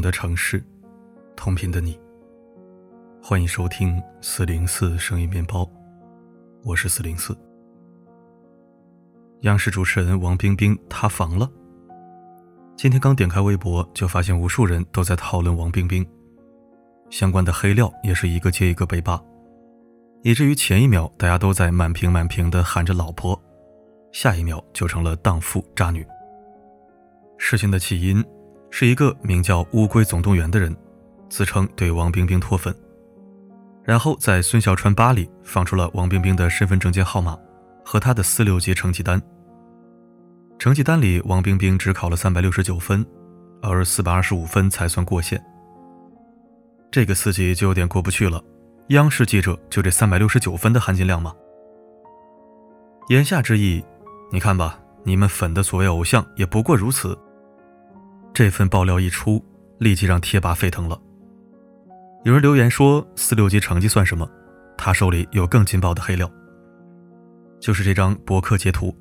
的城市，同频的你。欢迎收听四零四声音面包，我是四零四。央视主持人王冰冰塌房了。今天刚点开微博，就发现无数人都在讨论王冰冰，相关的黑料也是一个接一个被扒，以至于前一秒大家都在满屏满屏的喊着老婆，下一秒就成了荡妇渣女。事情的起因。是一个名叫“乌龟总动员”的人，自称对王冰冰脱粉，然后在孙小川吧里放出了王冰冰的身份证件号码和她的四六级成绩单。成绩单里，王冰冰只考了三百六十九分，而四百二十五分才算过线。这个四级就有点过不去了。央视记者就这三百六十九分的含金量吗？言下之意，你看吧，你们粉的所谓偶像也不过如此。这份爆料一出，立即让贴吧沸腾了。有人留言说：“四六级成绩算什么？他手里有更劲爆的黑料。”就是这张博客截图。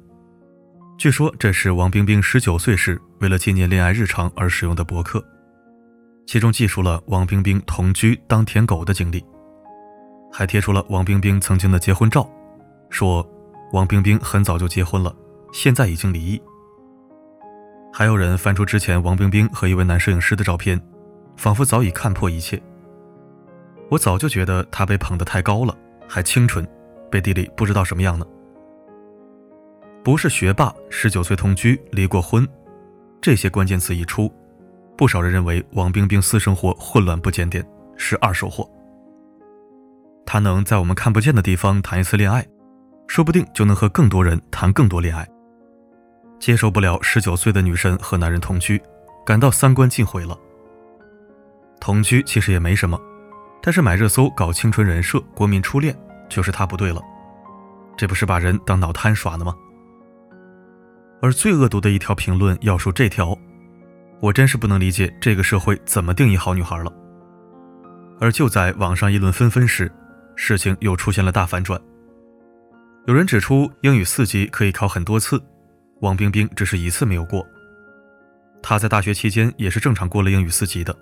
据说这是王冰冰十九岁时为了纪念恋爱日常而使用的博客，其中记述了王冰冰同居当舔狗的经历，还贴出了王冰冰曾经的结婚照，说王冰冰很早就结婚了，现在已经离异。还有人翻出之前王冰冰和一位男摄影师的照片，仿佛早已看破一切。我早就觉得她被捧得太高了，还清纯，背地里不知道什么样呢。不是学霸，十九岁同居，离过婚，这些关键词一出，不少人认为王冰冰私生活混乱不检点，是二手货。她能在我们看不见的地方谈一次恋爱，说不定就能和更多人谈更多恋爱。接受不了十九岁的女生和男人同居，感到三观尽毁了。同居其实也没什么，但是买热搜搞青春人设、国民初恋就是他不对了，这不是把人当脑瘫耍呢吗？而最恶毒的一条评论要数这条，我真是不能理解这个社会怎么定义好女孩了。而就在网上议论纷纷时，事情又出现了大反转。有人指出，英语四级可以考很多次。王冰冰只是一次没有过，她在大学期间也是正常过了英语四级的。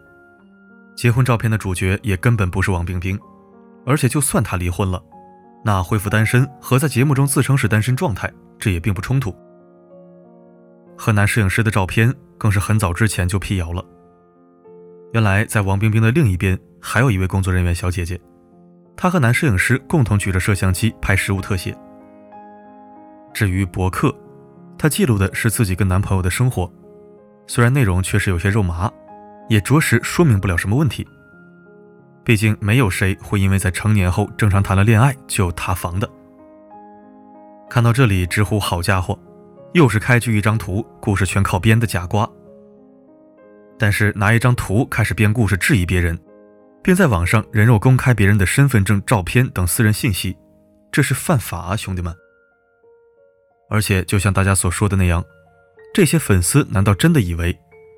结婚照片的主角也根本不是王冰冰，而且就算她离婚了，那恢复单身和在节目中自称是单身状态，这也并不冲突。和男摄影师的照片更是很早之前就辟谣了。原来在王冰冰的另一边还有一位工作人员小姐姐，她和男摄影师共同举着摄像机拍实物特写。至于博客。她记录的是自己跟男朋友的生活，虽然内容确实有些肉麻，也着实说明不了什么问题。毕竟没有谁会因为在成年后正常谈了恋爱就塌房的。看到这里，直呼好家伙，又是开局一张图，故事全靠编的假瓜。但是拿一张图开始编故事质疑别人，并在网上人肉公开别人的身份证、照片等私人信息，这是犯法啊，兄弟们！而且，就像大家所说的那样，这些粉丝难道真的以为，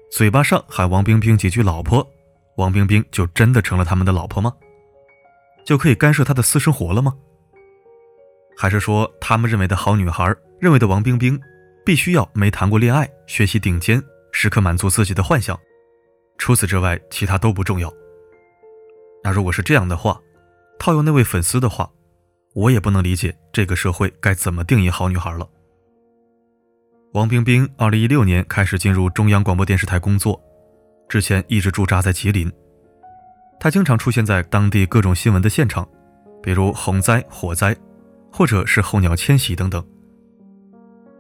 嘴巴上喊王冰冰几句“老婆”，王冰冰就真的成了他们的老婆吗？就可以干涉她的私生活了吗？还是说，他们认为的好女孩，认为的王冰冰，必须要没谈过恋爱，学习顶尖，时刻满足自己的幻想，除此之外，其他都不重要？那如果是这样的话，套用那位粉丝的话，我也不能理解这个社会该怎么定义好女孩了。王冰冰二零一六年开始进入中央广播电视台工作，之前一直驻扎在吉林。她经常出现在当地各种新闻的现场，比如洪灾、火灾，或者是候鸟迁徙等等。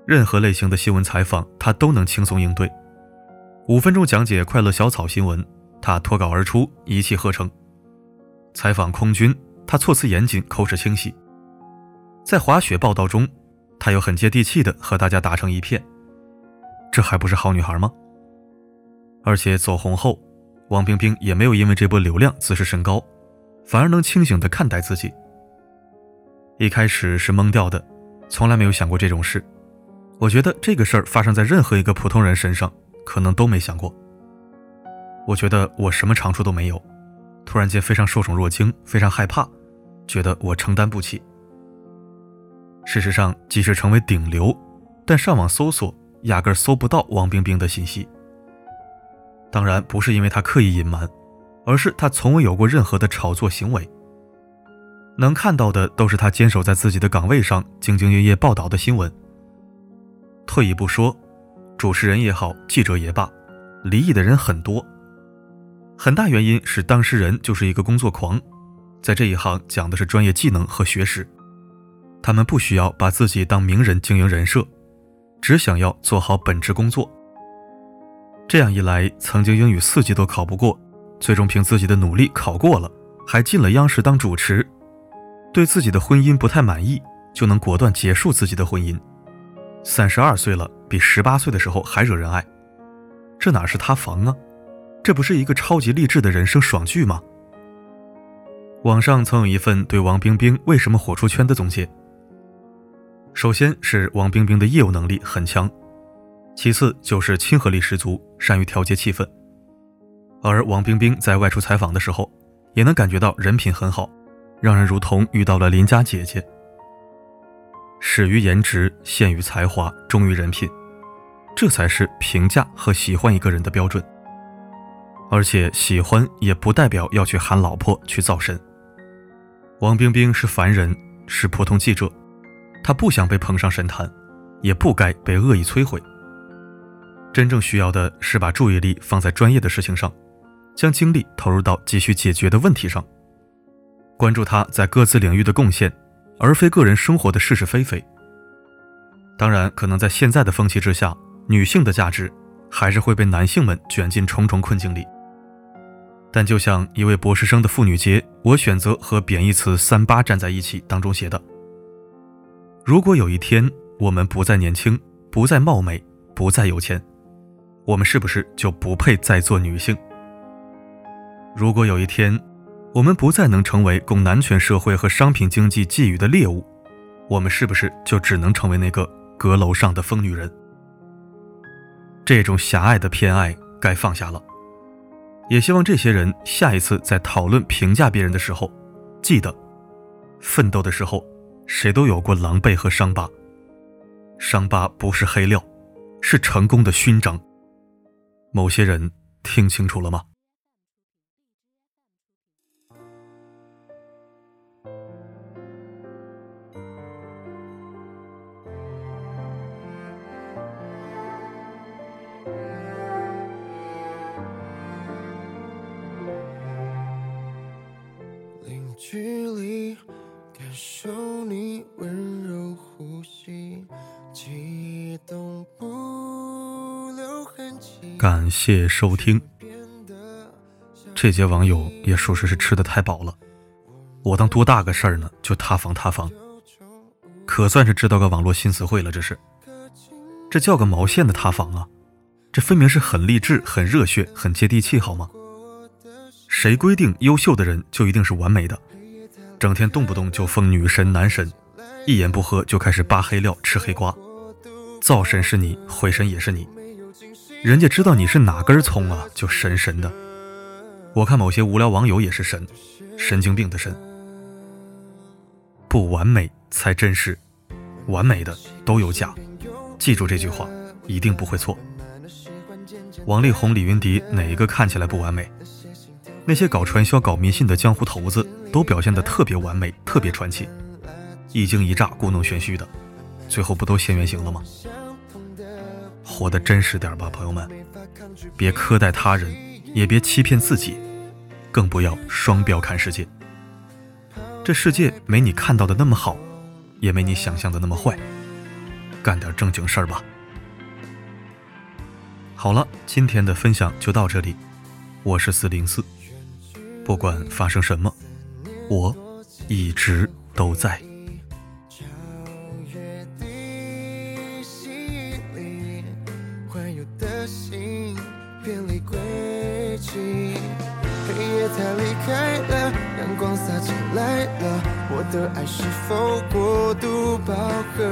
任何类型的新闻采访，她都能轻松应对。五分钟讲解快乐小草新闻，她脱稿而出，一气呵成。采访空军，她措辞严谨，口齿清晰。在滑雪报道中。她又很接地气的和大家打成一片，这还不是好女孩吗？而且走红后，王冰冰也没有因为这波流量自视甚高，反而能清醒的看待自己。一开始是懵掉的，从来没有想过这种事。我觉得这个事儿发生在任何一个普通人身上，可能都没想过。我觉得我什么长处都没有，突然间非常受宠若惊，非常害怕，觉得我承担不起。事实上，即使成为顶流，但上网搜索压根搜不到王冰冰的信息。当然不是因为他刻意隐瞒，而是他从未有过任何的炒作行为。能看到的都是他坚守在自己的岗位上，兢兢业业报道的新闻。退一步说，主持人也好，记者也罢，离异的人很多，很大原因是当事人就是一个工作狂，在这一行讲的是专业技能和学识，他们不需要把自己当名人经营人设，只想要做好本职工作。这样一来，曾经英语四级都考不过，最终凭自己的努力考过了，还进了央视当主持。对自己的婚姻不太满意，就能果断结束自己的婚姻。三十二岁了，比十八岁的时候还惹人爱，这哪是塌房啊？这不是一个超级励志的人生爽剧吗？网上曾有一份对王冰冰为什么火出圈的总结。首先是王冰冰的业务能力很强，其次就是亲和力十足，善于调节气氛。而王冰冰在外出采访的时候，也能感觉到人品很好。让人如同遇到了邻家姐姐。始于颜值，陷于才华，忠于人品，这才是评价和喜欢一个人的标准。而且喜欢也不代表要去喊老婆去造神。王冰冰是凡人，是普通记者，他不想被捧上神坛，也不该被恶意摧毁。真正需要的是把注意力放在专业的事情上，将精力投入到急需解决的问题上。关注他在各自领域的贡献，而非个人生活的是是非非。当然，可能在现在的风气之下，女性的价值还是会被男性们卷进重重困境里。但就像一位博士生的妇女节，我选择和贬义词“三八”站在一起当中写的：“如果有一天我们不再年轻，不再貌美，不再有钱，我们是不是就不配再做女性？如果有一天……”我们不再能成为供男权社会和商品经济觊觎的猎物，我们是不是就只能成为那个阁楼上的疯女人？这种狭隘的偏爱该放下了。也希望这些人下一次在讨论评价别人的时候，记得，奋斗的时候，谁都有过狼狈和伤疤，伤疤不是黑料，是成功的勋章。某些人听清楚了吗？邻居感谢收听。这节网友也属实是吃的太饱了，我当多大个事儿呢？就塌房塌房，可算是知道个网络新词汇了。这是，这叫个毛线的塌房啊！这分明是很励志、很热血、很接地气，好吗？谁规定优秀的人就一定是完美的？整天动不动就封女神男神，一言不合就开始扒黑料吃黑瓜，造神是你，毁神也是你。人家知道你是哪根葱啊，就神神的。我看某些无聊网友也是神，神经病的神。不完美才真实，完美的都有假。记住这句话，一定不会错。王力宏、李云迪哪一个看起来不完美？那些搞传销、搞迷信的江湖头子，都表现得特别完美、特别传奇，一惊一乍、故弄玄虚的，最后不都现原形了吗？活得真实点吧，朋友们，别苛待他人，也别欺骗自己，更不要双标看世界。这世界没你看到的那么好，也没你想象的那么坏，干点正经事儿吧。好了，今天的分享就到这里，我是四零四。不管发生什么，我一直都在。偏离轨迹黑夜它离开了，阳光洒进来了，我的爱是否过度饱和？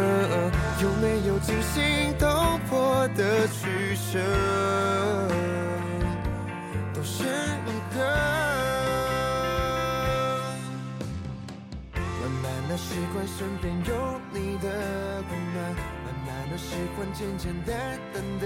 有没有惊心动魄的取舍？都是你和，慢慢的。习惯身边有你的温暖，我喜欢简简单单的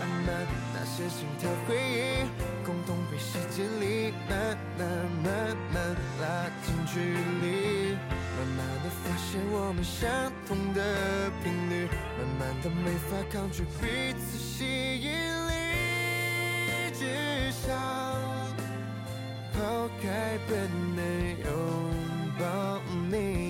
浪漫，那些心跳回忆，共同被时间里慢慢、慢慢拉近距离，慢慢的发现我们相同的频率，慢慢的没法抗拒彼此吸引力，只想抛开本能拥抱你。